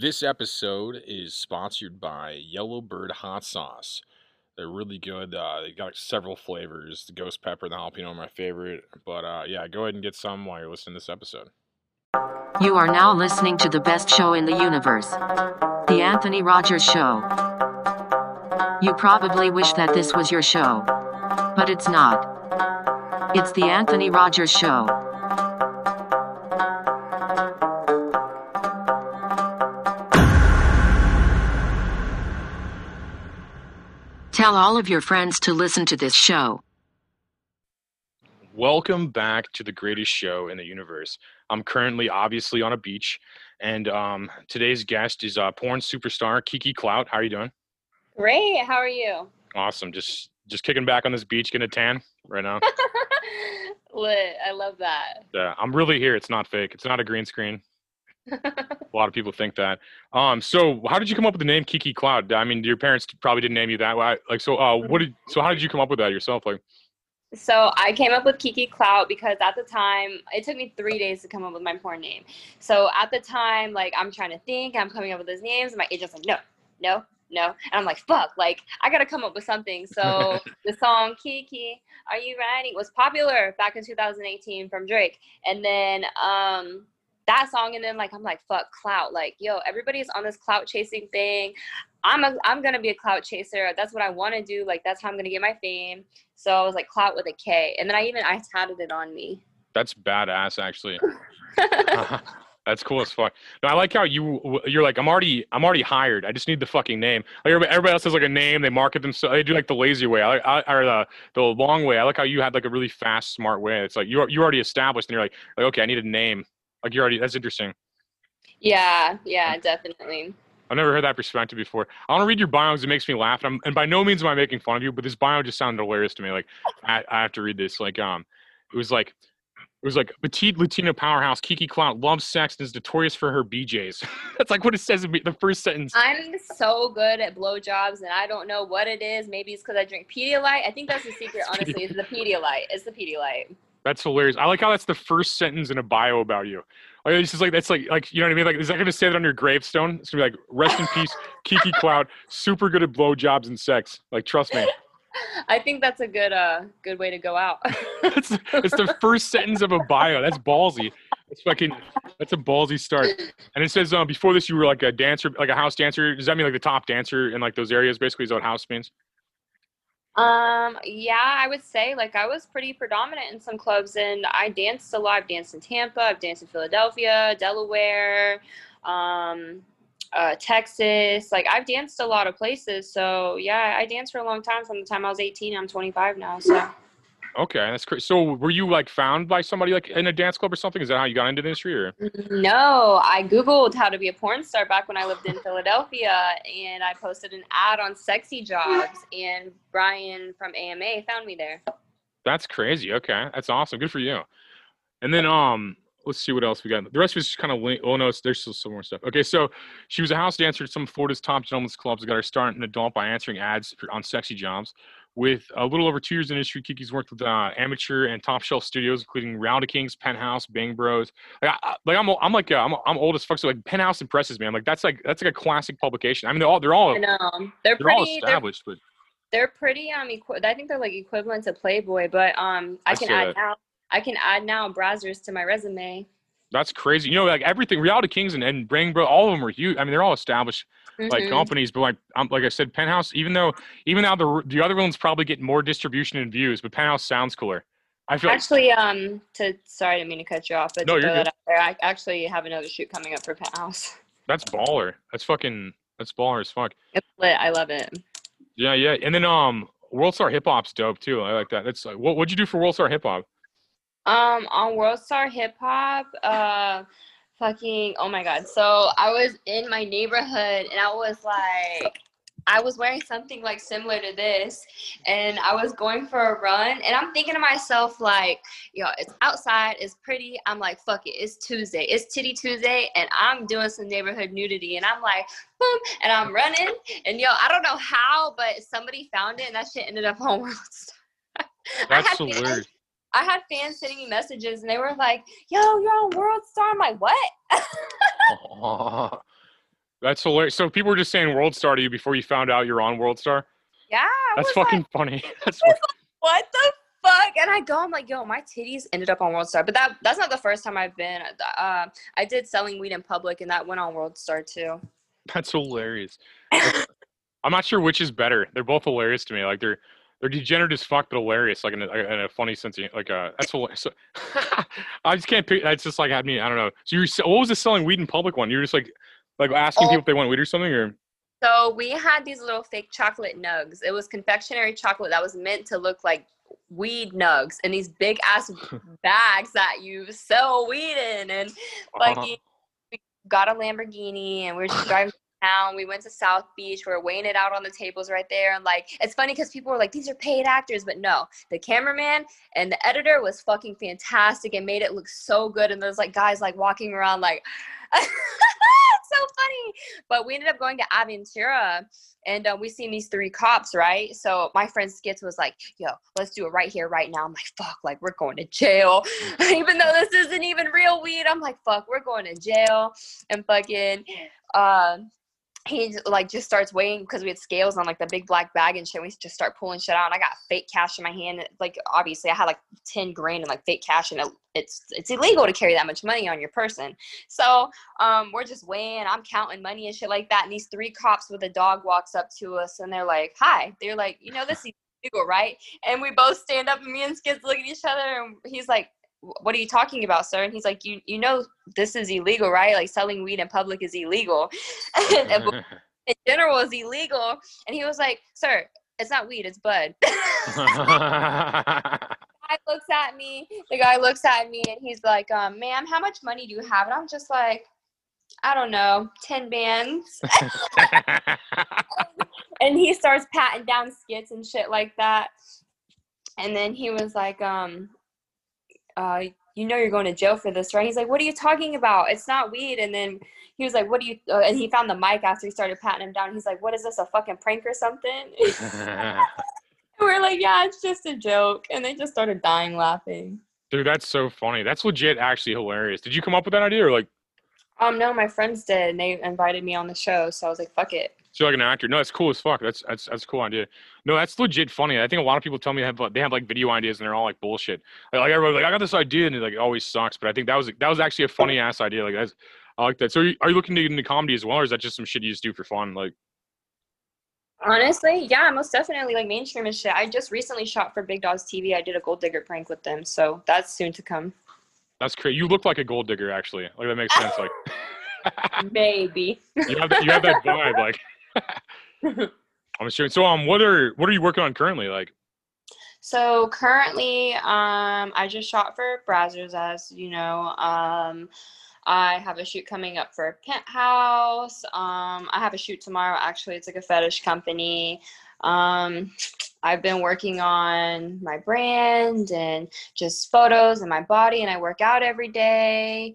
This episode is sponsored by Yellowbird Hot Sauce. They're really good. Uh, they got several flavors. The ghost pepper and the jalapeno are my favorite. But uh, yeah, go ahead and get some while you're listening to this episode. You are now listening to the best show in the universe The Anthony Rogers Show. You probably wish that this was your show. But it's not. It's The Anthony Rogers Show. Tell all of your friends to listen to this show. Welcome back to the greatest show in the universe. I'm currently obviously on a beach, and um, today's guest is uh, porn superstar Kiki Klout. How are you doing? Great. How are you? Awesome. Just just kicking back on this beach, getting a tan right now. Lit. I love that. Yeah, I'm really here. It's not fake. It's not a green screen. a lot of people think that. Um, so how did you come up with the name Kiki Klout? I mean, your parents probably didn't name you that. Why? Like, so, uh, what did? So, how did you come up with that yourself? Like, So I came up with Kiki Klout because at the time it took me three days to come up with my porn name. So at the time, like I'm trying to think, I'm coming up with those names, and my agent's like, no, no, no, and I'm like, fuck, like I gotta come up with something. So the song Kiki, Are You Riding was popular back in 2018 from Drake, and then um that song, and then like I'm like, fuck, clout, like yo, everybody's on this clout chasing thing. I'm a, I'm gonna be a clout chaser. That's what I want to do. Like that's how I'm gonna get my fame. So I was like clout with a K, and then I even I tatted it on me. that's badass, actually. That's cool as fuck. No, I like how you you're like I'm already I'm already hired. I just need the fucking name. Like everybody, everybody else has like a name. They market themselves. They do like the lazy way. I, I or the the long way. I like how you had like a really fast, smart way. It's like you you already established, and you're like like okay, I need a name. Like you're already that's interesting. yeah, yeah, definitely. I've never heard that perspective before. I want to read your bio because it makes me laugh. And, and by no means am I making fun of you, but this bio just sounded hilarious to me. Like I, I have to read this. Like um, it was like it was like petite Latina powerhouse Kiki Klout loves sex and is notorious for her BJ's. That's like what it says in the first sentence. I'm so good at blowjobs, and I don't know what it is. Maybe it's because I drink Pedialyte. I think that's the secret. Honestly, is the Pedialyte. It's the Pedialyte. That's hilarious. I like how that's the first sentence in a bio about you. Like it's just like that's like like you know what I mean. Like is that gonna say that on your gravestone? It's gonna be like rest in peace, Kiki Klout. super good at blowjobs and sex. Like trust me. I think that's a good uh good way to go out. It's it's the first sentence of a bio. That's ballsy. That's fucking that's a ballsy start. And it says um before this you were like a dancer, like a house dancer. Does that mean like the top dancer in like those areas? Basically, is what house means? Um, yeah, I would say like I was pretty predominant in some clubs, and I danced a lot. I've danced in Tampa. I've danced in Philadelphia, Delaware, um, uh, Texas. Like I've danced a lot of places. So yeah, I danced for a long time. From the time I was 18, I'm 25 now. So. Okay, that's great. So were you like found by somebody like in a dance club or something? Is that how you got into the industry or? No, I Googled how to be a porn star back when I lived in Philadelphia and I posted an ad on Sexy Jobs and Brian from AMA found me there. That's crazy. Okay, that's awesome. Good for you. And then um, let's see what else we got. The rest it's just kind of link. Oh no, there's still some more stuff. Okay, so she was a house dancer at some of Florida's top gentlemen's clubs. Got her start in adult by answering ads on sexy jobs. With a little over two years in the industry, Kiki's worked with uh, amateur and top shelf studios, including Reality Kings, Penthouse, Bang Bros. Like, I, like I'm, I'm like, uh, I'm, I'm old as fuck. So like, Penthouse impresses me. I'm like, that's like, that's like a classic publication. I mean, they're all, they're all, they're they're all pretty, they're, established, but they're pretty, um, equi- I think they're like equivalent to Playboy, but um, I I can add that. now, I can add now Brazzers to my resume. That's crazy. You know, like everything, Reality Kings and, and Bang Bros, all of them are huge. I mean, they're all established like Mhm. companies, but like um, like I said, Penthouse. Even though even now the the other ones probably get more distribution and views, but Penthouse sounds cooler. I feel like Actually, um, to sorry, I didn't mean to cut you off, but No, you're good. there, I actually have another shoot coming up for Penthouse. that's baller. That's fucking that's baller as fuck. It's lit. I love it. Yeah, yeah. And then um, World Star Hip Hop's dope too. I like that. That's like what what'd you do for World Star Hip Hop? Um, on World Star Hip Hop, uh, fucking, oh my God. So I was in my neighborhood and I was like, I was wearing something like similar to this and I was going for a run and I'm thinking to myself like, yo, it's outside, it's pretty. I'm like, fuck it, it's Tuesday. It's Titty Tuesday and I'm doing some neighborhood nudity and I'm like, boom, and I'm running and yo, I don't know how, but somebody found it and that shit ended up on World Star. That's fans- hilarious. I had fans sending me messages and they were like, yo, you're on World Star. I'm like, what? That's hilarious. So people were just saying World Star to you before you found out you're on World Star. Yeah. That's was like, fucking funny. That's fu- what the fuck? And I go, I'm like, yo, my titties ended up on World Star. But that that's not the first time I've been. Uh, I did selling weed in public, and that went on World Star too. that's hilarious. I'm not sure which is better. They're both hilarious to me. Like they're they're degenerate as fuck, but hilarious. Like in a, in a funny sense. of- Like uh, that's hilarious. So, I just can't. pick That's just like had me. I don't know. So you what was the selling weed in public one? You were just like like asking Oh. people if they want weed or something, or So we had these little fake chocolate nugs. It was confectionery chocolate that was meant to look like weed nugs in these big ass bags that you sell weed in. And like Uh-huh. we got a Lamborghini and we are just driving town. We went to South Beach. We are weighing it out on the tables right there. And like it's funny because people were like, these are paid actors, but no, the cameraman and the editor was fucking fantastic and made it look so good. And there's like guys like walking around like so funny. But we ended up going to Aventura and uh, we seen these three cops, right? So my friend Skits was like, yo, let's do it right here, right now. I'm like, fuck, like we're going to jail. even though this isn't even real weed, I'm like, fuck, we're going to jail. And fucking, uh, he like just starts weighing because we had scales on like the big black bag and shit. We just start pulling shit out, and I got fake cash in my hand. Like obviously, I had like ten grand in like fake cash, and it, it's it's illegal to carry that much money on your person. So um, we're just weighing. I'm counting money and shit like that. And these three cops with a dog walks up to us, and they're like, "Hi." They're like, "You know this is illegal, right?" And we both stand up, and me and Skids look at each other, and he's like. "Wh- What are you talking about, sir? And he's like, you you know this is illegal, right? Like selling weed in public is illegal, in general is illegal. And he was like, Sir, it's not weed, it's bud. guy looks at me, the guy looks at me and he's like, um, ma'am, how much money do you have? And I'm just like, I don't know, 10 bands. and he starts patting down skits and shit like that. And then he was like, um, uh, you know you're going to jail for this, right? He's like, what are you talking about? It's not weed. And then he was like, what do you, uh, and he found the mic after he started patting him down. He's like, what is this, a fucking prank or something? We're like, yeah, it's just a joke. And they just started dying laughing. Dude, that's so funny. That's legit actually hilarious. Did you come up with that idea or like Um, no, my friends did, and they invited me on the show, so I was like, "Fuck it." So like an actor? No, that's cool as fuck. That's that's that's a cool idea. No, that's legit funny. I think a lot of people tell me they have like, they have like video ideas and they're all like bullshit. Like, like everybody's like, I got this idea and it like always sucks. But I think that was that was actually a funny ass idea. Like that's I like that. So are you, are you looking to get into comedy as well, or is that just some shit you just do for fun? Like Honestly, yeah, most definitely like mainstream and shit. I just recently shot for Big Dogs TV. I did a gold digger prank with them, so that's soon to come. that's crazy. You look like a gold digger actually. Like that makes sense. Like Maybe. you have that, you have that vibe. Like I'm assuming. So um, what are what are you working on currently? Like So currently, um, I just shot for Brazzers, as you know. Um, I have a shoot coming up for Penthouse. Um, I have a shoot tomorrow. Actually, it's like a fetish company. Um, I've been working on my brand and just photos and my body, and I work out every day.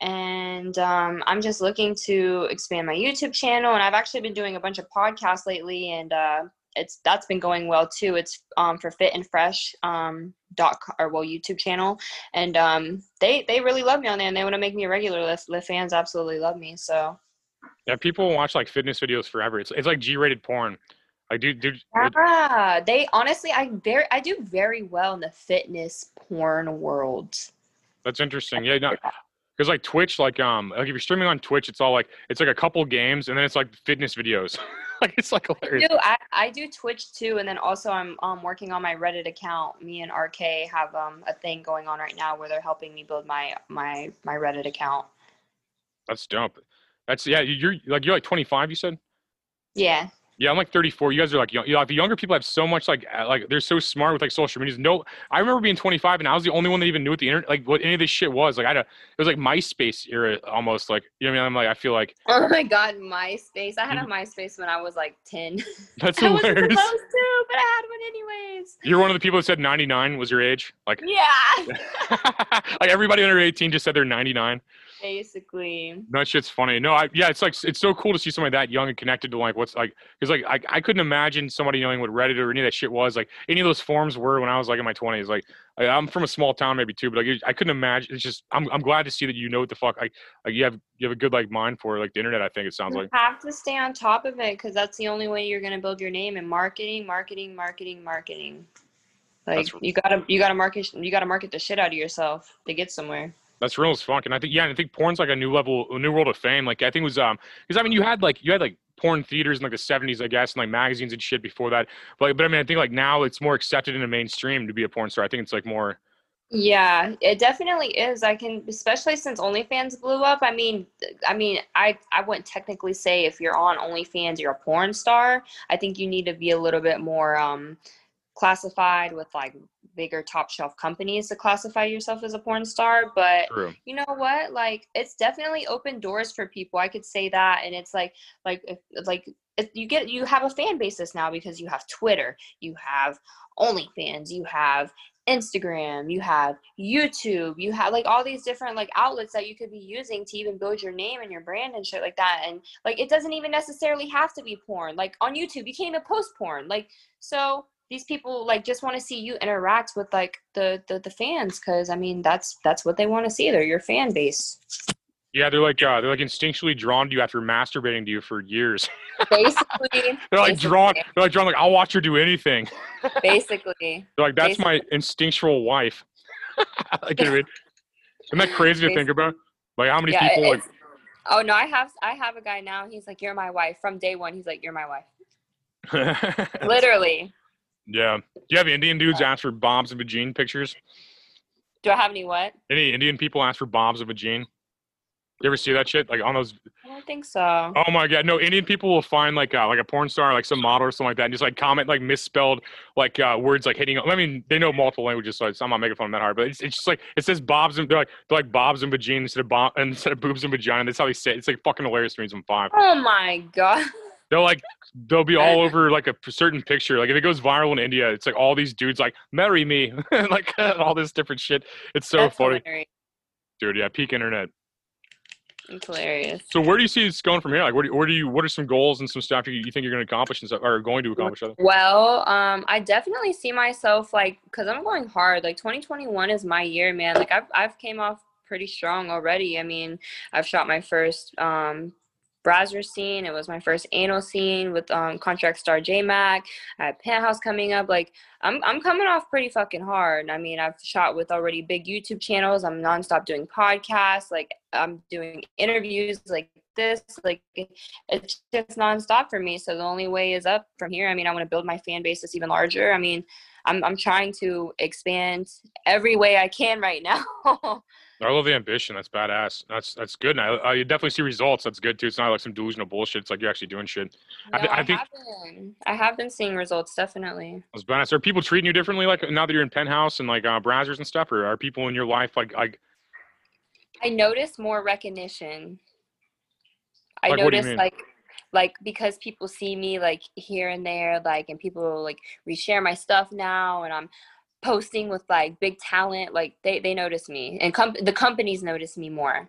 And um, I'm just looking to expand my YouTube channel. And I've actually been doing a bunch of podcasts lately, and uh, it's that's been going well too. It's um, for Fit and Fresh um, dot or well YouTube channel, and um, they they really love me on there, and they want to make me a regular. The, the fans absolutely love me. So yeah, people watch like fitness videos forever. It's it's like G-rated porn. Like dude, dude. it- yeah, they honestly, I very I do very well in the fitness porn world. That's interesting. Yeah, no, because like Twitch, like um, like if you're streaming on Twitch, it's all like it's like a couple games, and then it's like fitness videos. like it's like I hilarious. do I, I do Twitch too, and then also I'm um, working on my Reddit account. Me and RK have um, a thing going on right now where they're helping me build my my my Reddit account. That's dope. That's yeah. You're like you're like 25. You said. Yeah, Yeah, I'm like 34. You guys are like young. You know, like the younger people have so much like like they're so smart with like social medias. No, I remember being 25 and I was the only one that even knew what the internet like what any of this shit was. Like I had a it was like MySpace era almost. Like you know what I mean? I'm like I feel like Oh my god, MySpace. I had a mm-hmm. MySpace when I was like 10. that's I wasn't hilarious. supposed to, but I had one anyways. You're one of the people that said 99 was your age. Like Yeah. like everybody under 18 just said they're 99. Basically. That shit's funny. No, I yeah, it's like it's so cool to see somebody that young and connected to like what's like because like I, I couldn't imagine somebody knowing what Reddit or any of that shit was like any of those forums were when I was like in my twenties. Like I, I'm from a small town maybe too, but like I couldn't imagine. It's just I'm I'm glad to see that you know what the fuck like like you have you have a good like mind for like the internet. I think it sounds You like you have to stay on top of it because that's the only way you're gonna build your name in marketing, marketing, marketing, marketing. Like That's- you gotta you gotta market you gotta market the shit out of yourself to get somewhere. That's real as fuck. And I think yeah, and I think porn's like a new level, a new world of fame. Like I think it was um because I mean you had like you had like porn theaters in like the 70s I guess and like magazines and shit before that. But but I mean I think like now it's more accepted in the mainstream to be a porn star. I think it's like more Yeah, it definitely is. I can, especially since OnlyFans blew up. I mean, I mean, I I wouldn't technically say if you're on OnlyFans you're a porn star. I think you need to be a little bit more um, classified with like bigger top shelf companies to classify yourself as a porn star. But true. you know what? Like, it's definitely opened doors for people. I could say that, and it's like, like, if, like. If you get you have a fan basis now because you have Twitter, you have OnlyFans, you have Instagram, you have YouTube, you have like all these different like outlets that you could be using to even build your name and your brand and shit like that. And like it doesn't even necessarily have to be porn. Like on YouTube, you can't even post porn. Like so these people like just want to see you interact with like the the, the fans because I mean that's that's what they want to see. They're your fan base. Yeah, they're like uh, they're like instinctually drawn to you after masturbating to you for years. Basically, they're like drawn. They're like drawn. Like I'll watch her do anything. basically. They're like that's my instinctual wife. like, you know what I mean? isn't that crazy to think about? Like how many Yeah, people like Oh no, I have I have a guy now. He's like, "You're my wife." From day one, he's like, "You're my wife." Literally. Yeah. Do you have Indian dudes ask for bobs and vagine pictures? Do I have any what? Any Indian people ask for bobs of a vagine? You ever see that shit? Like on those I don't think so. Oh my god, no! Indian people will find like uh, like a porn star, like some model or something like that, and just like comment like misspelled like uh, words like hitting. I mean, they know multiple languages, so I'm not making fun of them that hard. But it's, it's just like it says bobs and they're like they're like bobs and vagina instead of bob instead of boobs and vagina. That's how they say it. It's like fucking hilarious to me. Some five. Oh my god. They'll like they'll be all over like a certain picture. Like if it goes viral in India, it's like all these dudes like marry me, like all this different shit. It's so That's funny, hilarious. dude. Yeah, peak internet. It's hilarious. So where do you see this going from here? Like, where do, where do you? What are some goals and some stuff you, you think you're going to accomplish and stuff, or going to accomplish? Rather? Well, um, I definitely see myself like, cause I'm going hard. Like 2021 is my year, man. Like I've I've came off pretty strong already. I mean, I've shot my first um Brazzers scene. It was my first anal scene with um contract star J Mac. I had Penthouse coming up. Like I'm I'm coming off pretty fucking hard. I mean, I've shot with already big YouTube channels. I'm nonstop doing podcasts. Like I'm doing interviews like this. Like it's just nonstop for me. So the only way is up from here. I mean, I want to build my fan base that's even larger. I mean, I'm I'm trying to expand every way I can right now. I love the ambition. That's badass. That's that's good. And I, I you definitely see results. That's good too. It's not like some delusional bullshit. It's like you're actually doing shit. I No, I I, think- have been. I have been seeing results, definitely. That's badass. Are people treating you differently like now that you're in penthouse and like uh, Brazzers and stuff, or are people in your life like like I notice more recognition. I Like, what do you notice like like because people see me like here and there, like and people like reshare my stuff now and I'm posting with like big talent, like they, they notice me. And com- the companies notice me more.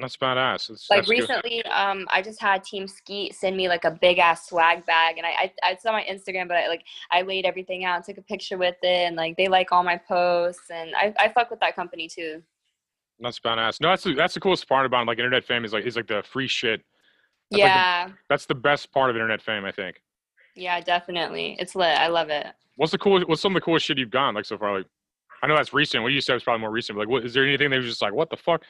that's badass. That's, like that's good. recently um i just had team skeet send me like a big ass swag bag and I, I i saw my instagram but i like i laid everything out took a picture with it and like they like all my posts and i, I fuck with that company too That's badass. No, that's the, that's the coolest part about like internet fame is like is like the free shit. That's like the- yeah That's the best part of internet fame, I think. Yeah definitely it's lit i love it What's the coolest? What's some of the coolest shit you've gotten like so far? Like, I know that's recent. What you said was probably more recent. But like, what is there anything that was just like, what the fuck?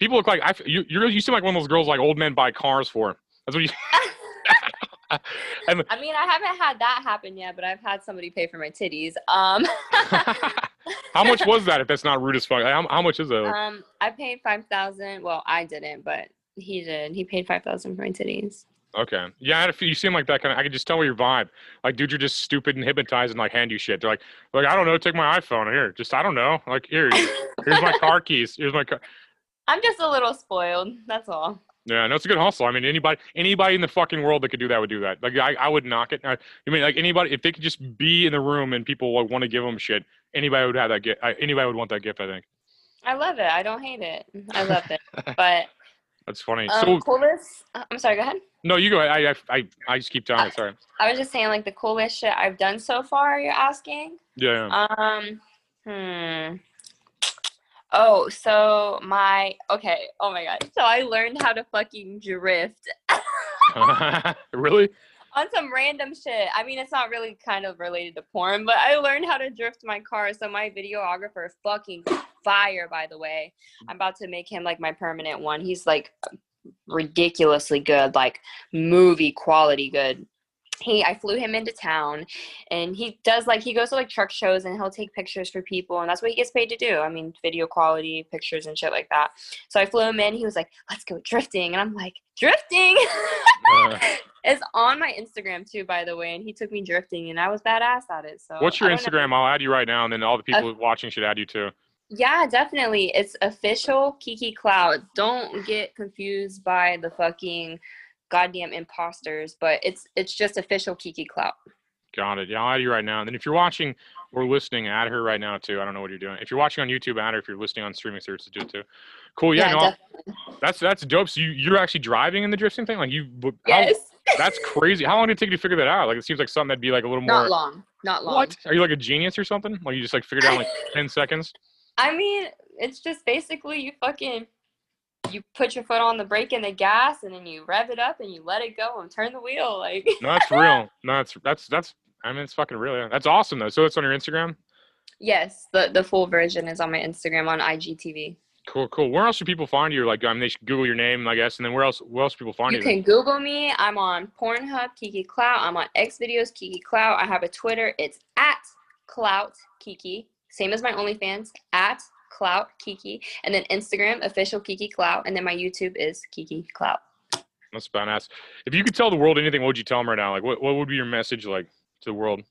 People look like I. You you you seem like one of those girls like old men buy cars for. That's what you. i mean i haven't had that happen yet but i've had somebody pay for my titties um how much was that? If that's not rude as fuck, Like, how, how much is that? Um i paid 5000 well i didn't but he did he paid 5000 for my titties okay, yeah, I had a few, you seem like that kind of. I could just tell your vibe. Like, dude, you're just stupid and hypnotized and like hand you shit. They're like, like I don't know, take my iPhone here. Just I don't know. Like here, here's my car keys. Here's my car. i'm just a little spoiled that's all Yeah, no, it's a good hustle. I mean, anybody, anybody in the fucking world that could do that would do that. Like, I, I would knock it. I, I mean, like anybody, if they could just be in the room and people like, want to give them shit, anybody would have that gift. Anybody would want that gift. I think. I love it. I don't hate it. I love it. But That's funny. um, so coolest. uh, I'm sorry. Go ahead. no, you go. I I I, I just keep telling it. Sorry. I was just saying like the coolest shit I've done so far. You're asking. Yeah. Um. Hmm. Oh, so my okay. Oh my god. So I learned how to fucking drift really? on some random shit. I mean, it's not really kind of related to porn, but I learned how to drift my car. So my videographer, fucking fire, by the way. I'm about to make him like my permanent one. He's like ridiculously good, like movie quality good. He, I flew him into town, and he does like he goes to like truck shows and he'll take pictures for people, and that's what he gets paid to do. I mean, video quality pictures and shit like that. So I flew him in. He was like, "Let's go drifting," and I'm like, "Drifting." Uh, It's on my Instagram too, by the way, and he took me drifting, and I was badass at it. So What's your I don't know. Instagram? I'll add you right now, and then all the people watching should add you too. Yeah, definitely. It's official Kiki Klout. Don't get confused by the fucking goddamn imposters, but it's it's just official Kiki Klout. Got it. Yeah, I'll add you right now. And then if you're watching or listening, add her right now too. I don't know what you're doing. If you're watching on YouTube, add her. If you're listening on streaming services, do it too. Cool. Yeah, no, that's that's dope. So you you're actually driving in the drifting thing? Like you? How, Yes. That's crazy. How long did it take you to figure that out? Like it seems like something that'd be like a little more. Not long. Not long. What? Are you like a genius or something? Like you just like figured it out like ten seconds? I mean, it's just basically you fucking you put your foot on the brake and the gas and then you rev it up and you let it go and turn the wheel like No, that's real. No, that's that's that's. I mean, it's fucking real. That's awesome though. So it's on your Instagram. Yes, the the full version is on my Instagram on IGTV. Cool, cool. Where else should people find you? Like, I mean, they should Google your name, I guess, and then where else? Where else people find You you? can Google me. I'm on Pornhub, Kiki Klout. I'm on X videos, Kiki Klout. I have a Twitter. It's at Clout Kiki. Same as my OnlyFans, at Clout Kiki. And then Instagram, official Kiki Klout. And then my YouTube is Kiki Klout. That's badass. If you could tell the world anything, what would you tell them right now? Like, what, what would be your message like to the world?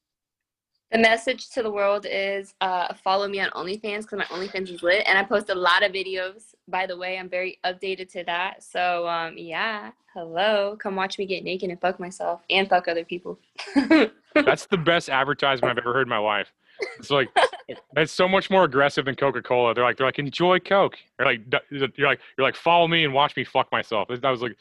The message to the world is uh, follow me on OnlyFans because my OnlyFans is lit. And I post a lot of videos. By the way, I'm very updated to that. So, um, yeah, hello. Come watch me get naked and fuck myself and fuck other people. That's the best advertisement I've ever heard in my life. It's like that's so much more aggressive than Coca Cola. They're like they're like enjoy Coke. Or like you're like you're like follow me and watch me fuck myself. That was like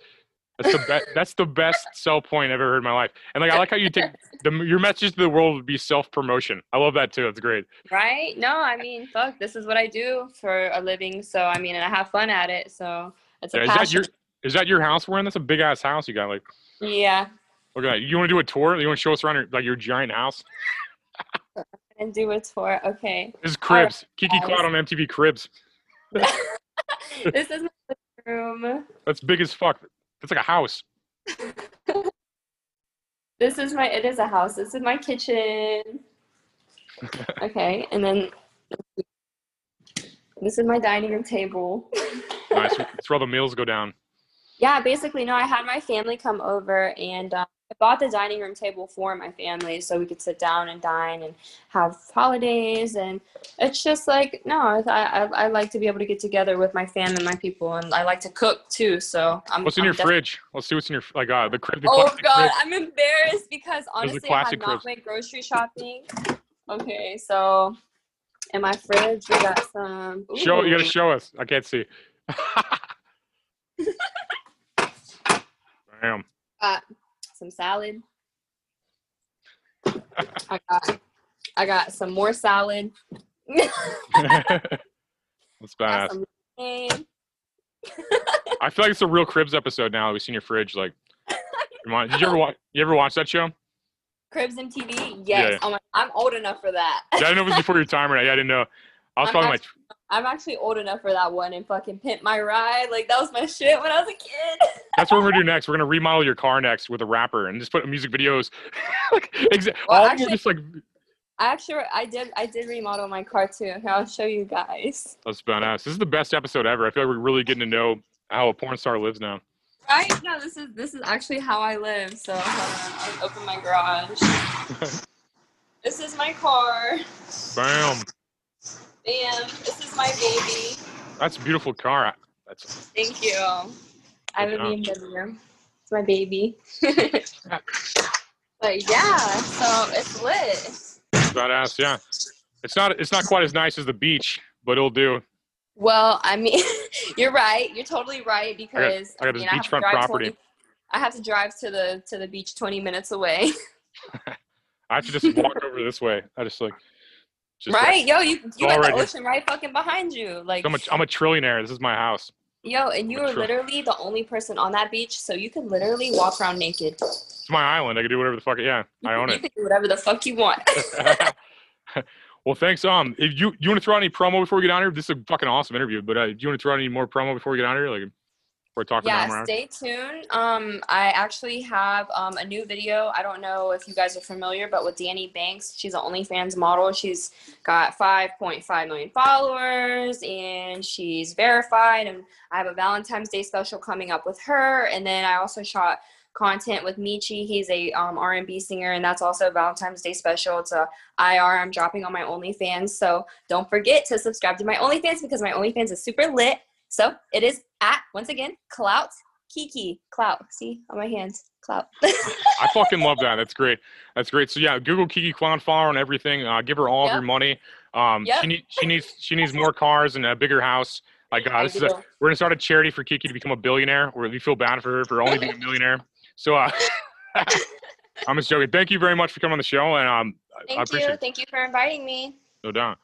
that's the best that's the best sell point I've ever heard in my life. And like I like how you take the your message to the world would be self promotion. I love that too. It's great. Right? No, I mean, fuck, this is what I do for a living. So, I mean, and I have fun at it. So, it's a Yeah, is that your is that your house we're in? That's a big ass house you got. Like yeah. Okay. You want to do a tour? You want to show us around your, like your giant house? And do a tour. Okay. This is All right, Cribs. Kiki. Klout on MTV Cribs. this is my room. That's big as fuck. That's like a house. This is my, it is a house. This is my kitchen. Okay. And then this is my dining room table. nice. That's where all the meals go down. Yeah, basically, no, I had my family come over and um, I bought the dining room table for my family so we could sit down and dine and have holidays. And it's just like, no, I, I, I like to be able to get together with my fam and my people. And I like to cook too. So I'm. What's in I'm your def- fridge? Let's see what's in your like uh the crib. The Oh, God. crib. I'm embarrassed because honestly, I have not cribs. went grocery shopping. Okay, so in my fridge, we got some. Show you gotta show us. I can't see. Damn. Some salad. I got I got some more salad. That's badass. I feel like it's a real cribs episode now. We've seen your fridge. Like. Did you ever watch? You ever watch that show? Cribs MTV. Yes. Yeah. Oh my, I'm old enough for that. Yeah, I didn't know it was before your time or not. Yeah, I didn't know. I was I'm probably my. I'm actually old enough for that one and fucking pimp my ride. Like that was my shit when I was a kid. That's what we're gonna do next. We're gonna remodel your car next with a rapper and just put music videos. like, exa- Well, all actually- just like I actually I did I did remodel my car too. Here I'll show you guys. that's badass. This is the best episode ever. I feel like we're really getting to know how a porn star lives now. Right? No, this is this is actually how I live. So um, hold on, I'll open my garage. this is my car. Bam. Bam. This is my baby. That's a beautiful car. That's Thank you. I have a BMW. It's my baby. but yeah, so it's lit. badass. Yeah. It's not. It's not quite as nice as the beach, but it'll do. Well, I mean, you're right. You're totally right because I got this mean, have to beachfront drive property. 20 I have to drive to the to the beach 20 minutes away. I have to just walk over this way. I just like, just like- right? Yo, you you got the ocean right fucking behind you. Like I'm a, I'm a trillionaire. This is my house. yo, and you are literally the only person on that beach, so you can literally walk around naked. It's my island. I can do whatever the fuck. Yeah, I own You it. can do whatever the fuck you want. well, thanks. Um, if you you want to throw out any promo before we get on here? This is a fucking awesome interview. But uh, do you want to throw out any more promo before we get on here? Like, before I talk yeah, about stay tuned. Um, I actually have um, a new video. I don't know if you guys are familiar, but with Danny Banks, she's an OnlyFans model. She's got 5.5 million followers, and she's verified. And I have a Valentine's Day special coming up with her. And then I also shot content with Michi. He's a um, R&B singer, and that's also a Valentine's Day special. It's a IR I'm dropping on my OnlyFans. So don't forget to subscribe to my OnlyFans because my OnlyFans is super lit. So it is at once again Clout Kiki Clout. See on my hands, Clout. I fucking love that. That's great. That's great. So yeah, Google Kiki her on everything. Uh, give her all of your money. Um, Yep. she needs she needs she needs more cars and a bigger house. Like uh, I this is a, we're gonna start a charity for Kiki to become a billionaire. Where we feel bad for her for only being a millionaire. So uh, I'm just joking. Thank you very much for coming on the show, and um, I appreciate you. it. Thank you for inviting me. No doubt.